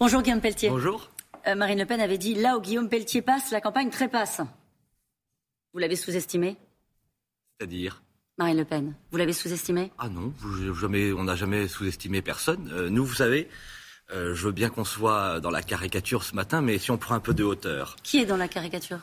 Bonjour Guillaume Pelletier. Bonjour. Euh, Marine Le Pen avait dit là où Guillaume Pelletier passe, la campagne trépasse. Vous l'avez sous-estimé? C'est-à-dire? Marine Le Pen, vous l'avez sous-estimé? Ah non, jamais, on n'a jamais sous-estimé personne. Euh, nous, vous savez, euh, je veux bien qu'on soit dans la caricature ce matin, mais si on prend un peu de hauteur. Qui est dans la caricature?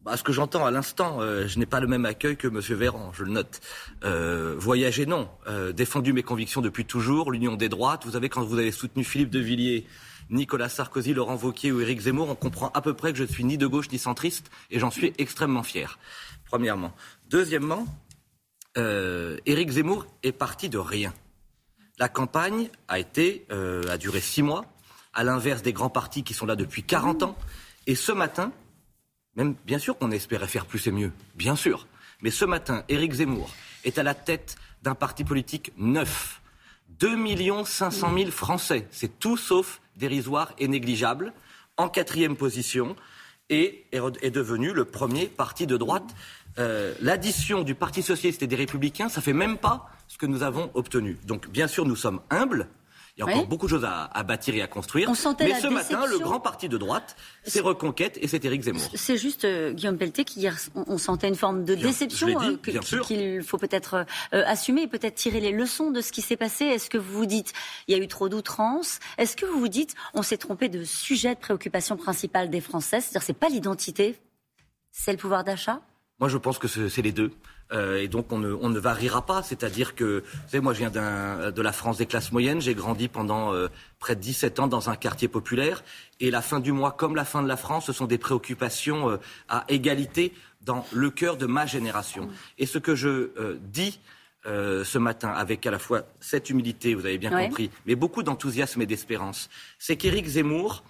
Bah, ce que j'entends à l'instant, euh, je n'ai pas le même accueil que M. Véran, je le note. Euh, voyager, non. Euh, défendu mes convictions depuis toujours, l'union des droites. Vous savez, quand vous avez soutenu Philippe de Villiers, Nicolas Sarkozy, Laurent Wauquiez ou Éric Zemmour, on comprend à peu près que je suis ni de gauche ni centriste, et j'en suis extrêmement fier. Premièrement. Deuxièmement, euh, Éric Zemmour est parti de rien. La campagne a euh, a duré six mois, à l'inverse des grands partis qui sont là depuis 40 ans. Et ce matin, même, bien sûr qu'on espérait faire plus et mieux, bien sûr. Mais ce matin, Éric Zemmour est à la tête d'un parti politique neuf. 2 500 000 Français. C'est tout sauf dérisoire et négligeable. En quatrième position et est devenu le premier parti de droite. Euh, l'addition du Parti socialiste et des Républicains, ça fait même pas ce que nous avons obtenu. Donc, bien sûr, nous sommes humbles. Il y a encore beaucoup de choses à, bâtir et à construire. mais ce matin, le grand parti de droite, c'est Reconquête et c'est Éric Zemmour. C'est juste, euh, Guillaume Pelletier, qu'hier, on, sentait une forme de déception euh, qu'il faut peut-être euh, assumer peut-être tirer les leçons de ce qui s'est passé. Est-ce que vous vous dites, il y a eu trop d'outrance? Est-ce que vous vous dites, on s'est trompé de sujet de préoccupation principale des Français? C'est-à-dire, c'est pas l'identité, c'est le pouvoir d'achat? Moi, je pense que c'est les deux. Euh, et donc, on ne, on ne variera pas. C'est-à-dire que, vous savez, moi, je viens de la France des classes moyennes. J'ai grandi pendant euh, près de 17 ans dans un quartier populaire. Et la fin du mois, comme la fin de la France, ce sont des préoccupations euh, à égalité dans le cœur de ma génération. Et ce que je dis ce matin, avec à la fois cette humilité, vous avez bien compris, mais beaucoup d'enthousiasme et d'espérance, c'est qu'Éric Zemmour,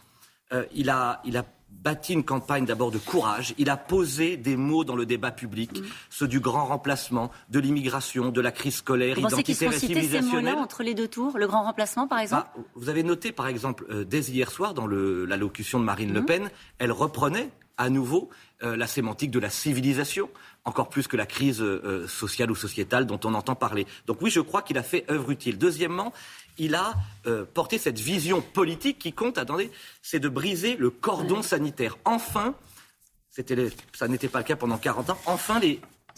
il, a, il a bâti une campagne d'abord de courage. Il a posé des mots dans le débat public, mm. ceux du grand remplacement, de l'immigration, de la crise scolaire, vous identitaire et civilisationnelle. entre les deux tours, le grand remplacement par exemple bah, Vous avez noté par exemple euh, dès hier soir dans l'allocution de Marine Le mm. Pen, elle reprenait à nouveau euh, la sémantique de la civilisation, encore plus que la crise euh, sociale ou sociétale dont on entend parler. Donc oui, je crois qu'il a fait œuvre utile. Deuxièmement, il a euh, porté cette vision politique qui compte, attendez, c'est de briser le cordon sanitaire. Enfin, ça n'était pas le cas pendant 40 ans, enfin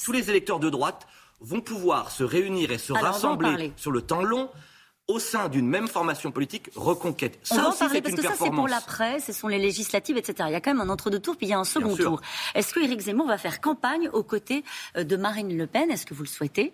tous les électeurs de droite vont pouvoir se réunir et se rassembler sur le temps long au sein d'une même formation politique, reconquête. Ça on va en parler parce que ça c'est pour l'après, ce sont les législatives, etc. Il y a quand même un entre-deux tours, puis il y a un second tour. Est-ce que Éric Zemmour va faire campagne aux côtés euh, de Marine Le Pen? Est-ce que vous le souhaitez?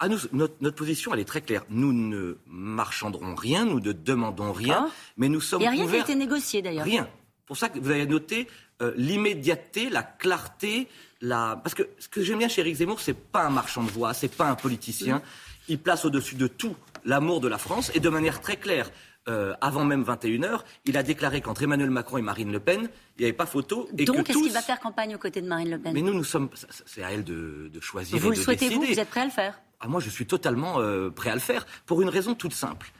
Ah, notre, position, elle est très claire. Nous ne marchanderons rien, nous ne demandons rien, mais nous sommes. Il n'y a rien qui a été négocié d'ailleurs. Rien. Pour ça que vous avez noté euh, l'immédiateté, la clarté, la. Parce que ce que j'aime bien chez Eric Zemmour, c'est pas un marchand de voix, c'est pas un politicien. Mm. Il place au-dessus de tout l'amour de la France et de manière très claire. Euh, avant même 21h, il a déclaré qu'entre Emmanuel Macron et Marine Le Pen, il n'y avait pas photo. Et Donc, est-ce qu'il va faire campagne aux côtés de Marine Le Pen? Mais nous, nous sommes. C'est à elle de, choisir. Vous le souhaitez, vous? Vous êtes prêt à le faire? Ah, moi, je suis totalement euh, prêt à le faire pour une raison toute simple.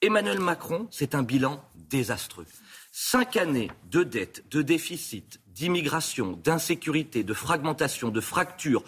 Emmanuel Macron, c'est un bilan désastreux. Cinq années de dette, de déficit, d'immigration, d'insécurité, de fragmentation, de fracture.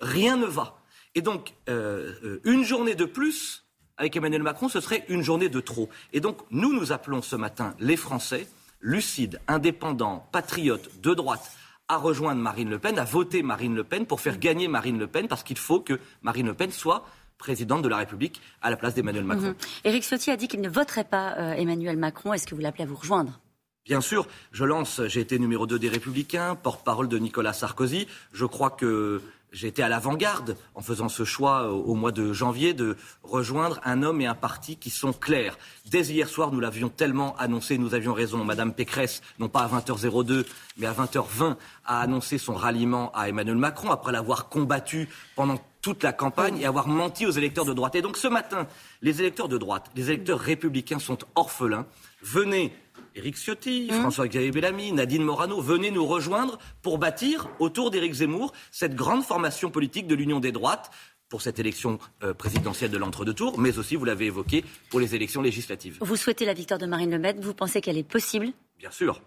Rien ne va. Et donc, euh, euh, une journée de plus avec Emmanuel Macron, ce serait une journée de trop. Et donc, nous, nous appelons ce matin les Français, lucides, indépendants, patriotes, de droite, à rejoindre Marine Le Pen, à voter Marine Le Pen pour faire gagner Marine Le Pen, parce qu'il faut que Marine Le Pen soit présidente de la République à la place d'Emmanuel Macron. Mhm. Éric Ciotti a dit qu'il ne voterait pas euh, Emmanuel Macron. Est-ce que vous l'appelez à vous rejoindre? Bien sûr, je lance, j'ai été numéro 2 des Républicains, porte-parole de Nicolas Sarkozy. Je crois que été à l'avant-garde en faisant ce choix au mois de janvier de rejoindre un homme et un parti qui sont clairs. Dès hier soir, nous l'avions tellement annoncé, nous avions raison. Madame Pécresse, non pas à 20h02, mais à 20h20, a annoncé son ralliement à Emmanuel Macron après l'avoir combattu pendant toute la campagne et avoir menti aux électeurs de droite. Et donc ce matin, les électeurs de droite, les électeurs républicains sont orphelins. Venez Éric Ciotti, mmh. François-Xavier Bellamy, Nadine Morano, venez nous rejoindre pour bâtir autour d'Éric Zemmour cette grande formation politique de l'Union des droites pour cette élection euh, présidentielle de l'entre-deux tours, mais aussi, vous l'avez évoqué, pour les élections législatives. Vous souhaitez la victoire de Marine Le Pen Vous pensez qu'elle est possible? Bien sûr.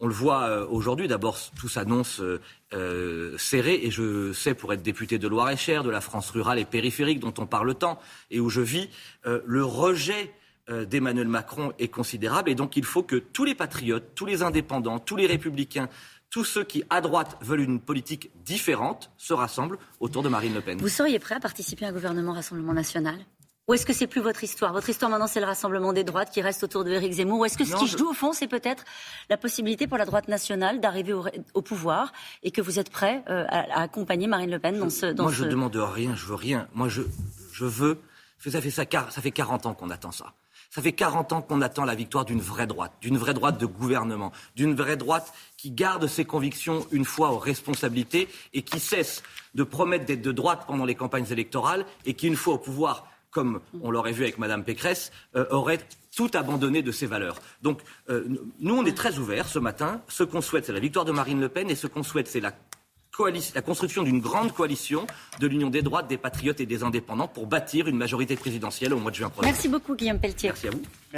On le voit euh, aujourd'hui, d'abord, tout s'annonce euh, serré, et je sais, pour être député de Loire-et-Cher, de la France rurale et périphérique, dont on parle tant, et où je vis, le rejet euh, d'Emmanuel Macron est considérable. Et donc il faut que tous les patriotes, tous les indépendants, tous les républicains, tous ceux qui, à droite, veulent une politique différente, se rassemblent autour de Marine Le Pen. Vous seriez prêt à participer à un gouvernement Rassemblement national? Ou est-ce que c'est plus votre histoire? Votre histoire maintenant, c'est le rassemblement des droites qui reste autour de Éric Zemmour. Ou est-ce que ce qui joue au fond, c'est peut-être la possibilité pour la droite nationale d'arriver au, pouvoir et que vous êtes prêt euh, à, accompagner Marine Le Pen dans ce. Dans moi, je demande rien, je veux rien. Moi, je, je veux. Ça fait, ça, ça fait 40 ans qu'on attend ça. Ça fait 40 ans qu'on attend la victoire d'une vraie droite, d'une vraie droite de gouvernement, d'une vraie droite qui garde ses convictions une fois aux responsabilités et qui cesse de promettre d'être de droite pendant les campagnes électorales et qui, une fois au pouvoir, comme on l'aurait vu avec Mme Pécresse, euh, aurait tout abandonné de ses valeurs. Donc, euh, nous, on est très ouverts ce matin. Ce qu'on souhaite, c'est la victoire de Marine Le Pen, et ce qu'on souhaite, c'est la, la construction d'une grande coalition de l'union des droites, des patriotes et des indépendants pour bâtir une majorité présidentielle au mois de juin prochain. Merci beaucoup, Guillaume Pelletier. Merci à vous.